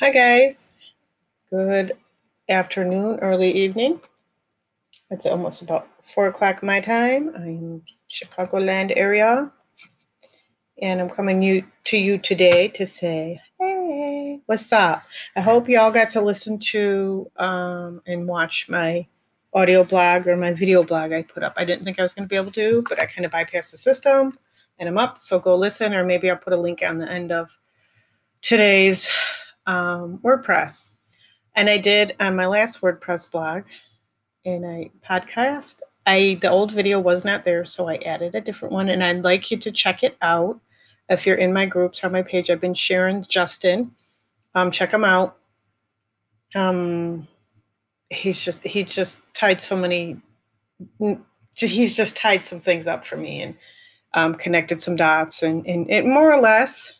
Hi, guys. Good afternoon, early evening. It's almost about four o'clock my time. I'm Chicagoland area, and I'm coming you to you today to say, hey, what's up? I hope you all got to listen to um, and watch my audio blog or my video blog I put up. I didn't think I was going to be able to, but I kind of bypassed the system, and I'm up. So go listen, or maybe I'll put a link on the end of today's um, WordPress. And I did on my last WordPress blog in a podcast. I the old video was not there, so I added a different one, and I'd like you to check it out. If you're in my groups on my page, I've been sharing Justin. Um, check him out. Um, he's just he just tied so many. He's just tied some things up for me and um, connected some dots, and and it more or less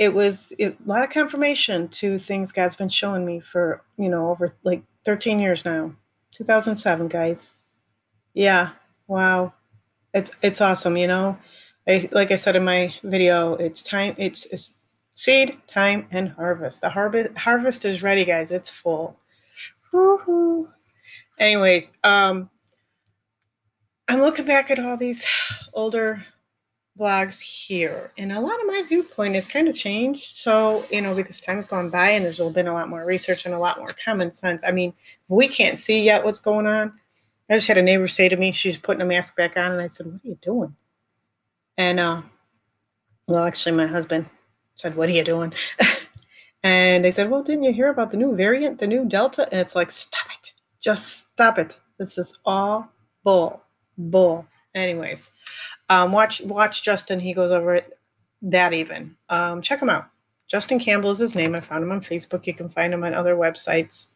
it was a lot of confirmation to things God's been showing me for, you know, over like 13 years now. 2007, guys. Yeah. Wow. It's it's awesome, you know. I, like I said in my video, it's time it's, it's seed, time and harvest. The harvest harvest is ready, guys. It's full. Woo-hoo. Anyways, um I'm looking back at all these older blogs here. And a lot of my viewpoint has kind of changed. So, you know, because time's gone by and there's been a lot more research and a lot more common sense. I mean, we can't see yet what's going on. I just had a neighbor say to me, she's putting a mask back on. And I said, What are you doing? And, uh, well, actually, my husband said, What are you doing? and they said, Well, didn't you hear about the new variant, the new Delta? And it's like, Stop it. Just stop it. This is all bull. Bull. Anyways, um, watch watch Justin. He goes over it that even. Um, check him out. Justin Campbell is his name. I found him on Facebook. You can find him on other websites.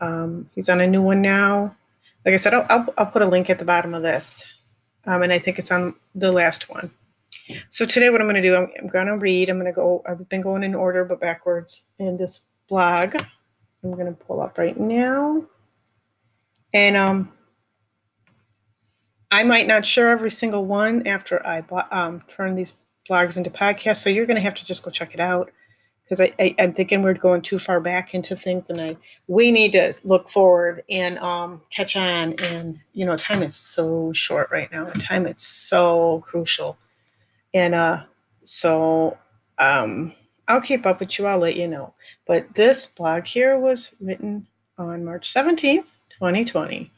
Um, he's on a new one now. Like I said, I'll, I'll, I'll put a link at the bottom of this. Um, and I think it's on the last one. So today what I'm going to do, I'm, I'm going to read. I'm going to go, I've been going in order, but backwards in this blog. I'm going to pull up right now. And um, I might not share every single one after I um, turn these blogs into podcasts. So you're going to have to just go check it out because I, I, am thinking we're going too far back into things, and I we need to look forward and um, catch on. And you know, time is so short right now. Time is so crucial, and uh, so um, I'll keep up with you. I'll let you know. But this blog here was written on March 17th, 2020.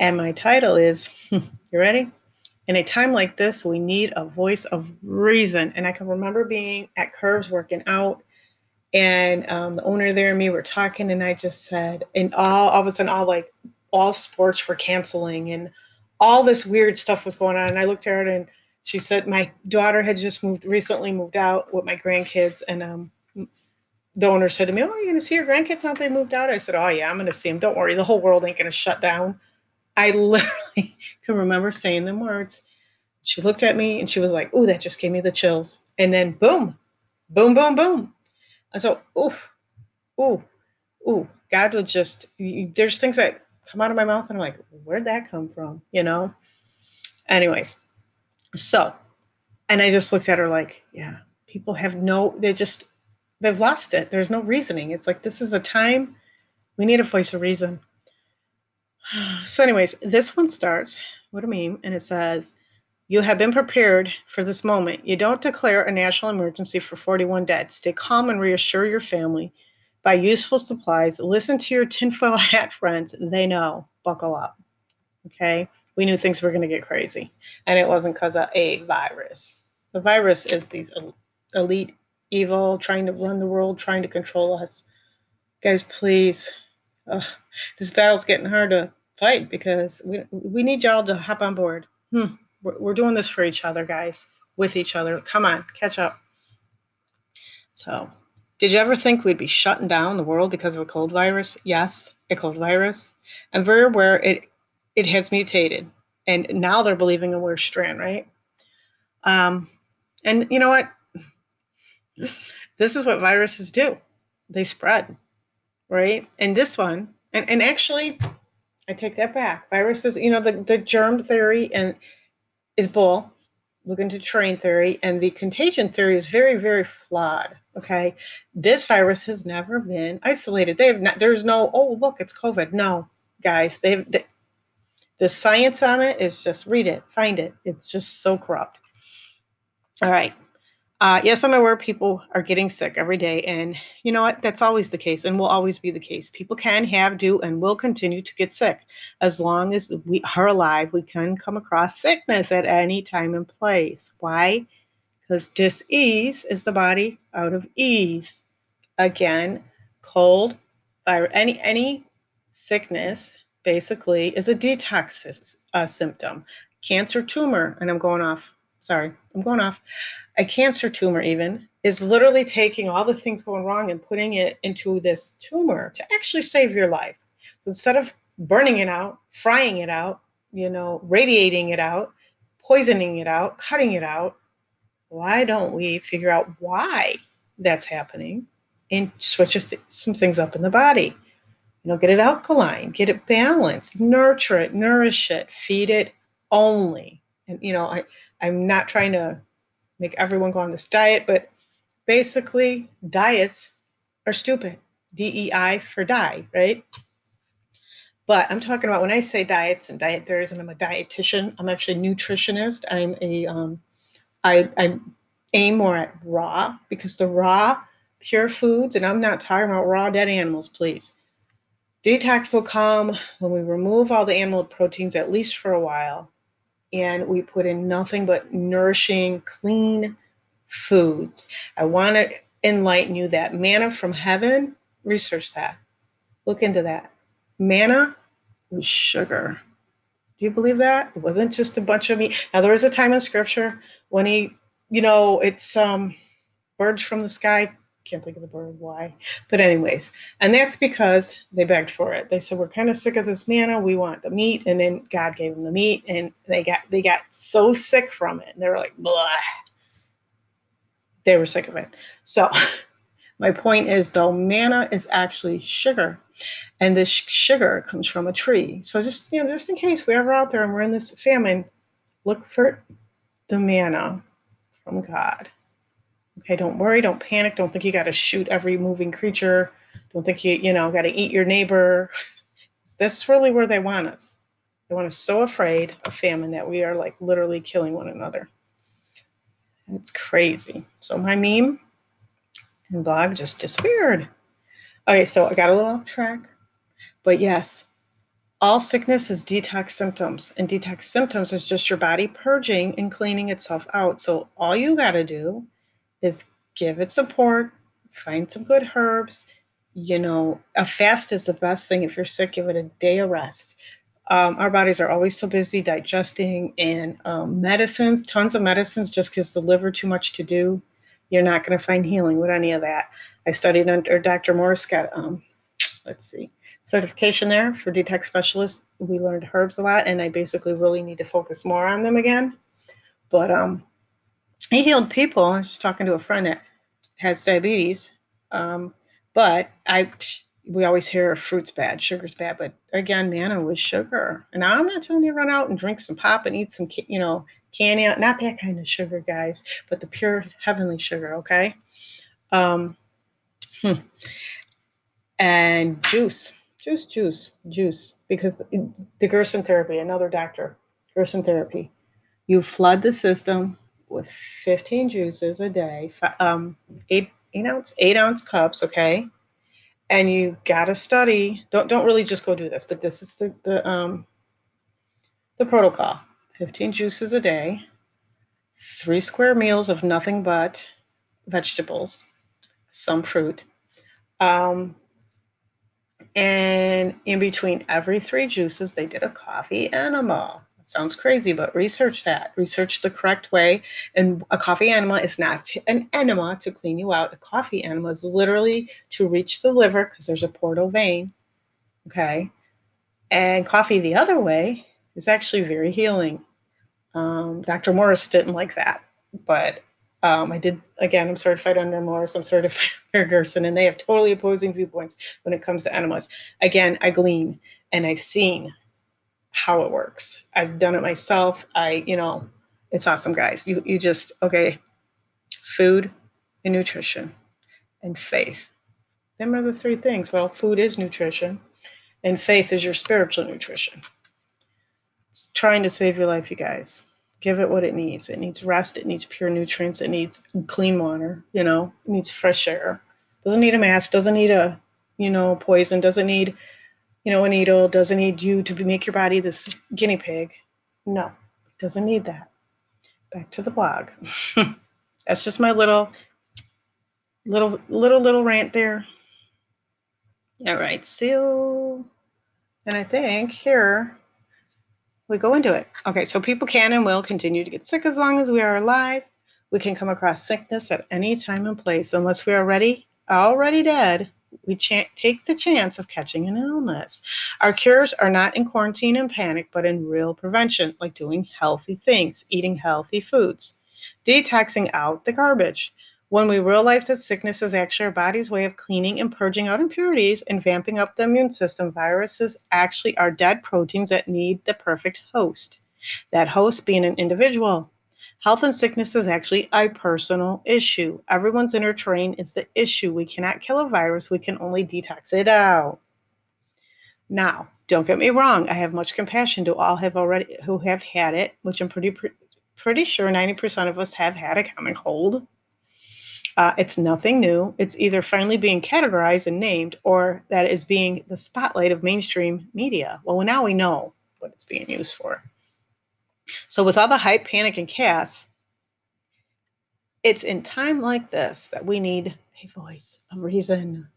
And my title is, you ready? In a time like this, we need a voice of reason. And I can remember being at Curves working out, and um, the owner there and me were talking, and I just said, and all, all of a sudden, all like all sports were canceling, and all this weird stuff was going on. And I looked at her, and she said, my daughter had just moved recently moved out with my grandkids, and um, the owner said to me, "Oh, you're gonna see your grandkids now they moved out?" I said, "Oh yeah, I'm gonna see them. Don't worry, the whole world ain't gonna shut down." I literally can remember saying them words. She looked at me and she was like, "Ooh, that just gave me the chills." And then boom, boom, boom, boom. And so, ooh, ooh, ooh, God will just. There's things that come out of my mouth, and I'm like, "Where'd that come from?" You know. Anyways, so, and I just looked at her like, "Yeah, people have no. They just they've lost it. There's no reasoning. It's like this is a time we need a voice of reason." So, anyways, this one starts with a meme and it says, You have been prepared for this moment. You don't declare a national emergency for 41 dead. Stay calm and reassure your family. Buy useful supplies. Listen to your tinfoil hat friends. They know. Buckle up. Okay? We knew things were going to get crazy. And it wasn't because of a virus. The virus is these elite evil trying to run the world, trying to control us. Guys, please. Ugh, this battle's getting hard to fight because we, we need y'all to hop on board. Hmm. We're, we're doing this for each other, guys, with each other. Come on, catch up. So, did you ever think we'd be shutting down the world because of a cold virus? Yes, a cold virus. I'm very aware it it has mutated, and now they're believing a worse strand, right? Um, and you know what? This is what viruses do. They spread, right? And this one, and, and actually, I take that back. Viruses, you know, the, the germ theory and is bull. look into terrain theory, and the contagion theory is very, very flawed. Okay, this virus has never been isolated. They have not. There's no. Oh, look, it's COVID. No, guys, they've. They, the science on it is just read it, find it. It's just so corrupt. All right. Uh, yes, I'm aware people are getting sick every day. And you know what? That's always the case and will always be the case. People can have, do, and will continue to get sick. As long as we are alive, we can come across sickness at any time and place. Why? Because dis-ease is the body out of ease. Again, cold, virus, any any sickness basically is a detox uh, symptom. Cancer tumor, and I'm going off. Sorry, I'm going off a cancer tumor even is literally taking all the things going wrong and putting it into this tumor to actually save your life. So instead of burning it out, frying it out, you know, radiating it out, poisoning it out, cutting it out, why don't we figure out why that's happening and switch some things up in the body? You know, get it alkaline, get it balanced, nurture it, nourish it, feed it only. And you know, I I'm not trying to make everyone go on this diet, but basically, diets are stupid. DEI for die, right? But I'm talking about when I say diets and diet theories, and I'm a dietitian. I'm actually a nutritionist. I'm a um, I, I aim more at raw because the raw, pure foods, and I'm not talking about raw dead animals, please. Detox will come when we remove all the animal proteins, at least for a while, and we put in nothing but nourishing, clean foods. I want to enlighten you that manna from heaven, research that. Look into that. Manna was sugar. Do you believe that? It wasn't just a bunch of meat. Now there was a time in scripture when he, you know, it's um birds from the sky can't think of the word why. But anyways, and that's because they begged for it. They said, We're kind of sick of this manna. We want the meat. And then God gave them the meat and they got they got so sick from it. And they were like, blah. They were sick of it. So my point is though, manna is actually sugar. And this sugar comes from a tree. So just you know, just in case we're ever out there and we're in this famine, look for the manna from God. Okay, don't worry, don't panic, don't think you got to shoot every moving creature, don't think you, you know, got to eat your neighbor. This is really where they want us. They want us so afraid of famine that we are like literally killing one another. It's crazy. So my meme and blog just disappeared. Okay, so I got a little off track. But yes, all sickness is detox symptoms, and detox symptoms is just your body purging and cleaning itself out. So all you got to do is give it support, find some good herbs. You know, a fast is the best thing. If you're sick, give it a day of rest. Um, our bodies are always so busy digesting and um, medicines, tons of medicines, just because the liver too much to do. You're not going to find healing with any of that. I studied under Dr. Morse, got, um, let's see, certification there for detox specialist. We learned herbs a lot, and I basically really need to focus more on them again. But um, he healed people. I was just talking to a friend that has diabetes. Um, but I, we always hear fruit's bad, sugar's bad. But again, manna was sugar. And I'm not telling you to run out and drink some pop and eat some, you know, candy. Not that kind of sugar, guys, but the pure heavenly sugar. Okay. Um, hmm. And juice, juice, juice, juice, because the, the Gerson therapy, another doctor, Gerson therapy, you flood the system with 15 juices a day, um, eight, eight ounce, eight ounce cups, okay? And you gotta study. Don't don't really just go do this, but this is the the um the protocol. 15 juices a day, three square meals of nothing but vegetables, some fruit. Um, and in between every three juices, they did a coffee enema. Sounds crazy, but research that. Research the correct way. And a coffee enema is not an enema to clean you out. A coffee enema is literally to reach the liver because there's a portal vein. Okay. And coffee the other way is actually very healing. Um, Dr. Morse didn't like that, but um, I did, again, I'm certified under Morse, I'm certified under Gerson, and they have totally opposing viewpoints when it comes to enemas. Again, I glean and I've seen how it works. I've done it myself. I, you know, It's awesome, guys. You you just okay. Food and nutrition and faith. Them are the three things. Well, food is nutrition, and faith is your spiritual nutrition. It's trying to save your life, you guys. Give it what it needs. It needs rest. It needs pure nutrients. It needs clean water. You know, it needs fresh air. Doesn't need a mask. Doesn't need a, you know, poison. Doesn't need, you know, a needle. Doesn't need you to make your body this guinea pig. No, it doesn't need that. Back to the blog. That's just my little, little, little, little rant there. All right, so, and I think here we go into it. Okay, so people can and will continue to get sick as long as we are alive. We can come across sickness at any time and place unless we are ready, already dead. We ch- take the chance of catching an illness. Our cures are not in quarantine and panic, but in real prevention, like doing healthy things, eating healthy foods, detoxing out the garbage. When we realize that sickness is actually our body's way of cleaning and purging out impurities and vamping up the immune system, viruses actually are dead proteins that need the perfect host. That host being an individual. Health and sickness is actually a personal issue. Everyone's inner terrain is the issue. We cannot kill a virus, we can only detox it out. Now, don't get me wrong, I have much compassion to all have already who have had it, which I'm pretty pretty sure 90% of us have had a common cold. Uh, it's nothing new. It's either finally being categorized and named, or that is being the spotlight of mainstream media. Well, now we know what it's being used for. So, with all the hype, panic, and chaos, it's in time like this that we need a voice, a reason.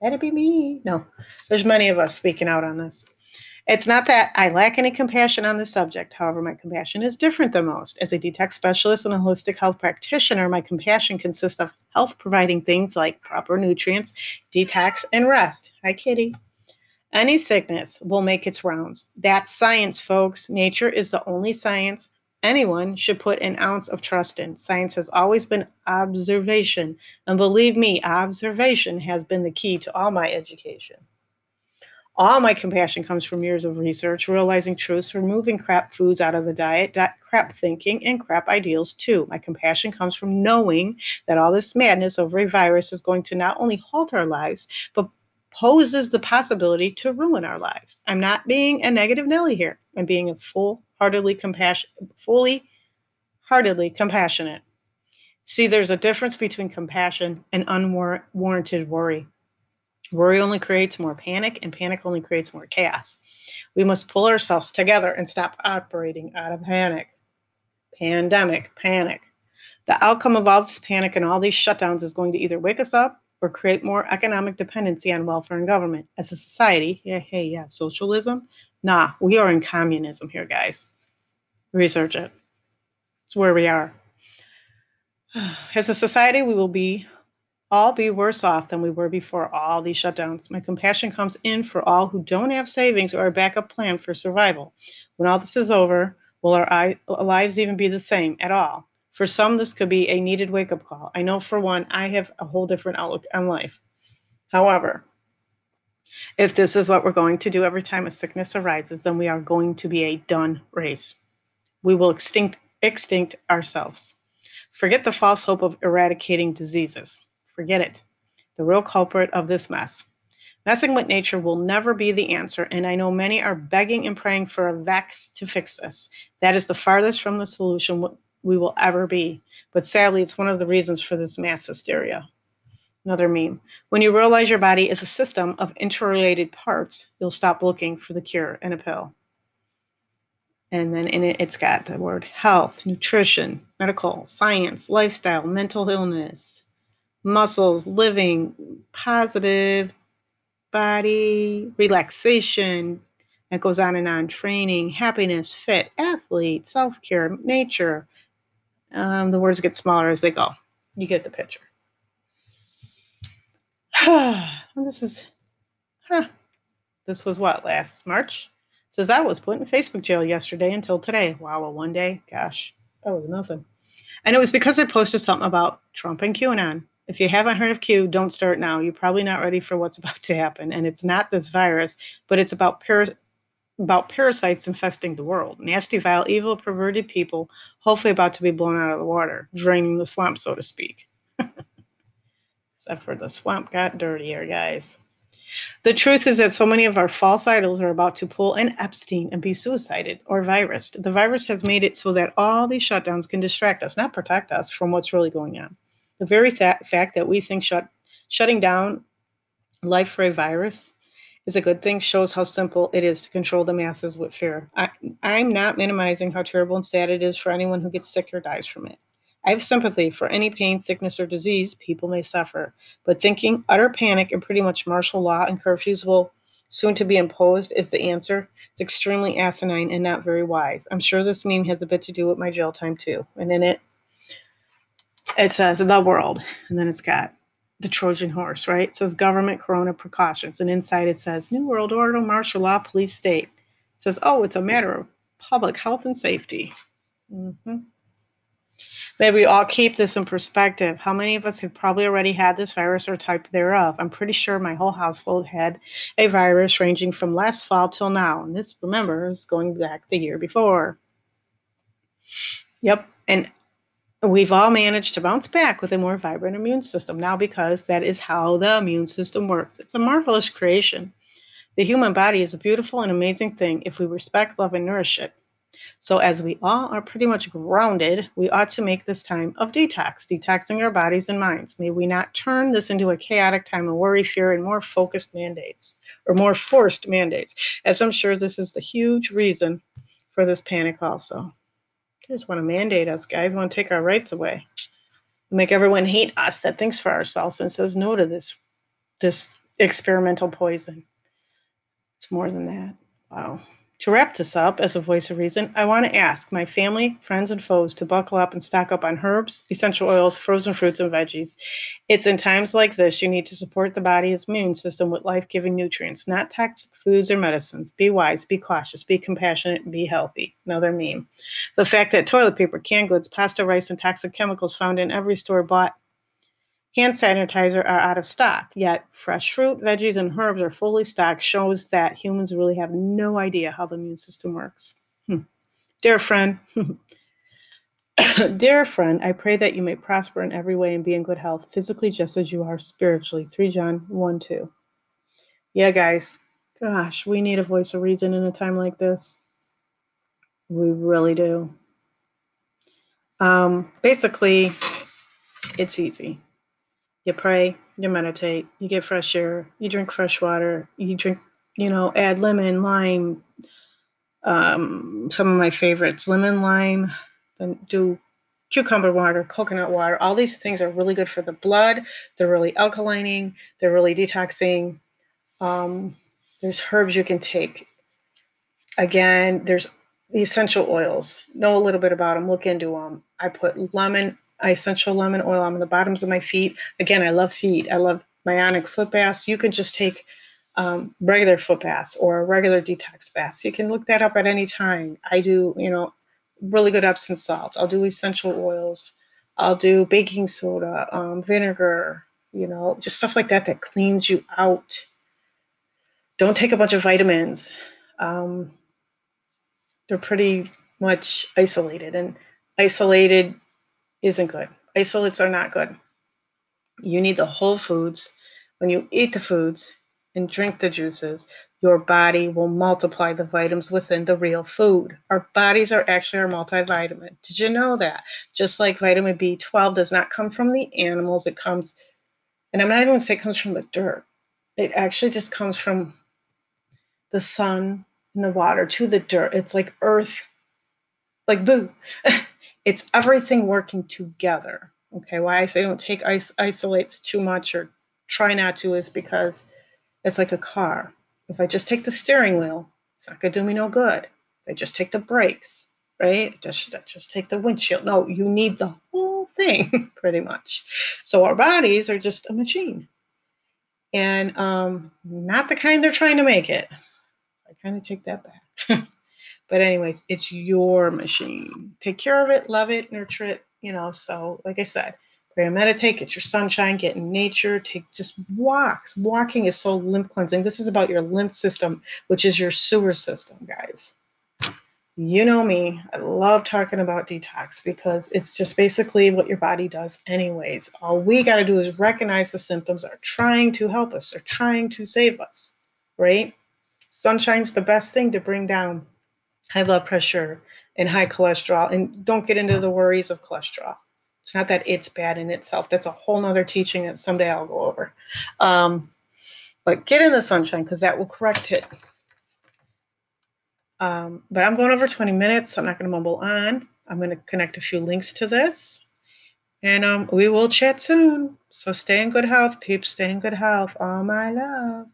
That'd be me. No, there's many of us speaking out on this. It's not that I lack any compassion on the subject. However, my compassion is different than most. As a detox specialist and a holistic health practitioner, my compassion consists of health providing things like proper nutrients, detox, and rest. Hi, kitty. Any sickness will make its rounds. That's science, folks. Nature is the only science anyone should put an ounce of trust in. Science has always been observation. And believe me, observation has been the key to all my education. All my compassion comes from years of research, realizing truths, removing crap foods out of the diet, crap thinking, and crap ideals too. My compassion comes from knowing that all this madness over a virus is going to not only halt our lives, but poses the possibility to ruin our lives. I'm not being a negative Nelly here. I'm being a full-heartedly compassion, fully heartedly compassionate. See, there's a difference between compassion and unwarranted worry. Worry only creates more panic, and panic only creates more chaos. We must pull ourselves together and stop operating out of panic. Pandemic, panic. The outcome of all this panic and all these shutdowns is going to either wake us up or create more economic dependency on welfare and government. As a society, yeah, hey, yeah, socialism? Nah, we are in communism here, guys. Research it. It's where we are. As a society, we will be all be worse off than we were before all these shutdowns. My compassion comes in for all who don't have savings or a backup plan for survival. When all this is over, will our lives even be the same at all? For some, this could be a needed wake up call. I know for one, I have a whole different outlook on life. However, if this is what we're going to do every time a sickness arises, then we are going to be a done race. We will extinct, extinct ourselves. Forget the false hope of eradicating diseases. Forget it. The real culprit of this mess. Messing with nature will never be the answer, and I know many are begging and praying for a vax to fix this. That is the farthest from the solution we will ever be. But sadly, it's one of the reasons for this mass hysteria. Another meme. When you realize your body is a system of interrelated parts, you'll stop looking for the cure in a pill. And then in it, it's got the word health, nutrition, medical, science, lifestyle, mental illness, muscles, living, positive body, relaxation. It goes on and on. Training, happiness, fit, athlete, self care, nature, um, the words get smaller as they go. You get the picture. this is, huh. This was what, last March? Says I was put in Facebook jail yesterday until today. Wow, one day, gosh, that was nothing. And it was because I posted something about Trump and QAnon. If you haven't heard of Q, don't start now. You're probably not ready for what's about to happen. And it's not this virus, but it's about about parasites infesting the world. Nasty, vile, evil, perverted people, hopefully about to be blown out of the water, draining the swamp, so to speak. Except for the swamp got dirtier, guys. The truth is that so many of our false idols are about to pull an Epstein and be suicided or virus. The virus has made it so that all these shutdowns can distract us, not protect us from what's really going on. The very th- fact that we think shut, shutting down life for a virus is a good thing shows how simple it is to control the masses with fear. I, I'm not minimizing how terrible and sad it is for anyone who gets sick or dies from it. I have sympathy for any pain, sickness, or disease people may suffer, but thinking utter panic and pretty much martial law and curfews will soon to be imposed is the answer. It's extremely asinine and not very wise. I'm sure this meme has a bit to do with my jail time too. And in it, it says the world, and then it's got the Trojan horse, right? It says government corona precautions, and inside it says New World Order, martial law, police state. It says, oh, it's a matter of public health and safety. Mm-hmm. May we all keep this in perspective. How many of us have probably already had this virus or type thereof? I'm pretty sure my whole household had a virus ranging from last fall till now. And this, remember, is going back the year before. Yep. And we've all managed to bounce back with a more vibrant immune system now because that is how the immune system works. It's a marvelous creation. The human body is a beautiful and amazing thing if we respect, love, and nourish it. So, as we all are pretty much grounded, we ought to make this time of detox, detoxing our bodies and minds. May we not turn this into a chaotic time of worry, fear, and more focused mandates or more forced mandates, as I'm sure this is the huge reason for this panic, also. They just want to mandate us, guys, want to take our rights away, make everyone hate us that thinks for ourselves and says no to this, this experimental poison. It's more than that. Wow. To wrap this up as a voice of reason, I want to ask my family, friends, and foes to buckle up and stock up on herbs, essential oils, frozen fruits, and veggies. It's in times like this you need to support the body's immune system with life giving nutrients, not toxic foods or medicines. Be wise, be cautious, be compassionate, be healthy. Another meme. The fact that toilet paper, canned goods, pasta, rice, and toxic chemicals found in every store bought hand sanitizer are out of stock, yet fresh fruit, veggies, and herbs are fully stocked, shows that humans really have no idea how the immune system works. Hmm. Dear friend, dear friend, I pray that you may prosper in every way and be in good health, physically just as you are spiritually. 3 John 1 2. Yeah, guys, gosh, we need a voice of reason in a time like this. We really do. Um, basically, it's easy you pray, you meditate, you get fresh air, you drink fresh water, you drink, you know, add lemon, lime, um, some of my favorites, lemon, lime, then do cucumber water, coconut water. All these things are really good for the blood. They're really alkalining, they're really detoxing. Um, there's herbs you can take. Again, there's the essential oils. Know a little bit about them, look into them. I put lemon essential lemon oil on the bottoms of my feet. Again, I love feet. I love bionic foot baths. You can just take um, regular foot baths or regular detox baths. You can look that up at any time. I do, you know, really good Epsom salts. I'll do essential oils. I'll do baking soda, um, vinegar, you know, just stuff like that that cleans you out. Don't take a bunch of vitamins. Um, they're pretty much isolated, and isolated isn't good. Isolates are not good. You need the whole foods. When you eat the foods and drink the juices, your body will multiply the vitamins within the real food. Our bodies are actually our multivitamin. Did you know that? Just like vitamin B12 does not come from the animals, it comes, and I'm not even going to say it comes from the dirt. It actually just comes from the sun and the water to the dirt. It's like earth, like boo. it's everything working together. Okay, why I say don't take is- isolates too much or try not to is because it's like a car. If I just take the steering wheel, it's not gonna do me no good. If I just take the brakes, right? Just just take the windshield. No, you need the whole thing pretty much. So our bodies are just a machine, and um, not the kind they're trying to make it. I kind of take that back. But anyways, it's your machine. Take care of it, love it, nurture it, you know. So, like I said, Pray and meditate, get your sunshine, get in nature, take just walks. Walking is so lymph cleansing. This is about your lymph system, which is your sewer system, guys. You know me, I love talking about detox because it's just basically what your body does, anyways. All we got to do is recognize the symptoms are trying to help us, are trying to save us, right? Sunshine's the best thing to bring down high blood pressure and high cholesterol. And don't get into the worries of cholesterol. It's not that it's bad in itself. That's a whole nother teaching that someday I'll go over. Um, but get in the sunshine because that will correct it. Um, but I'm going over 20 minutes. So I'm not going to mumble on. I'm going to connect a few links to this. And um, we will chat soon. So stay in good health, peeps. Stay in good health. All my love.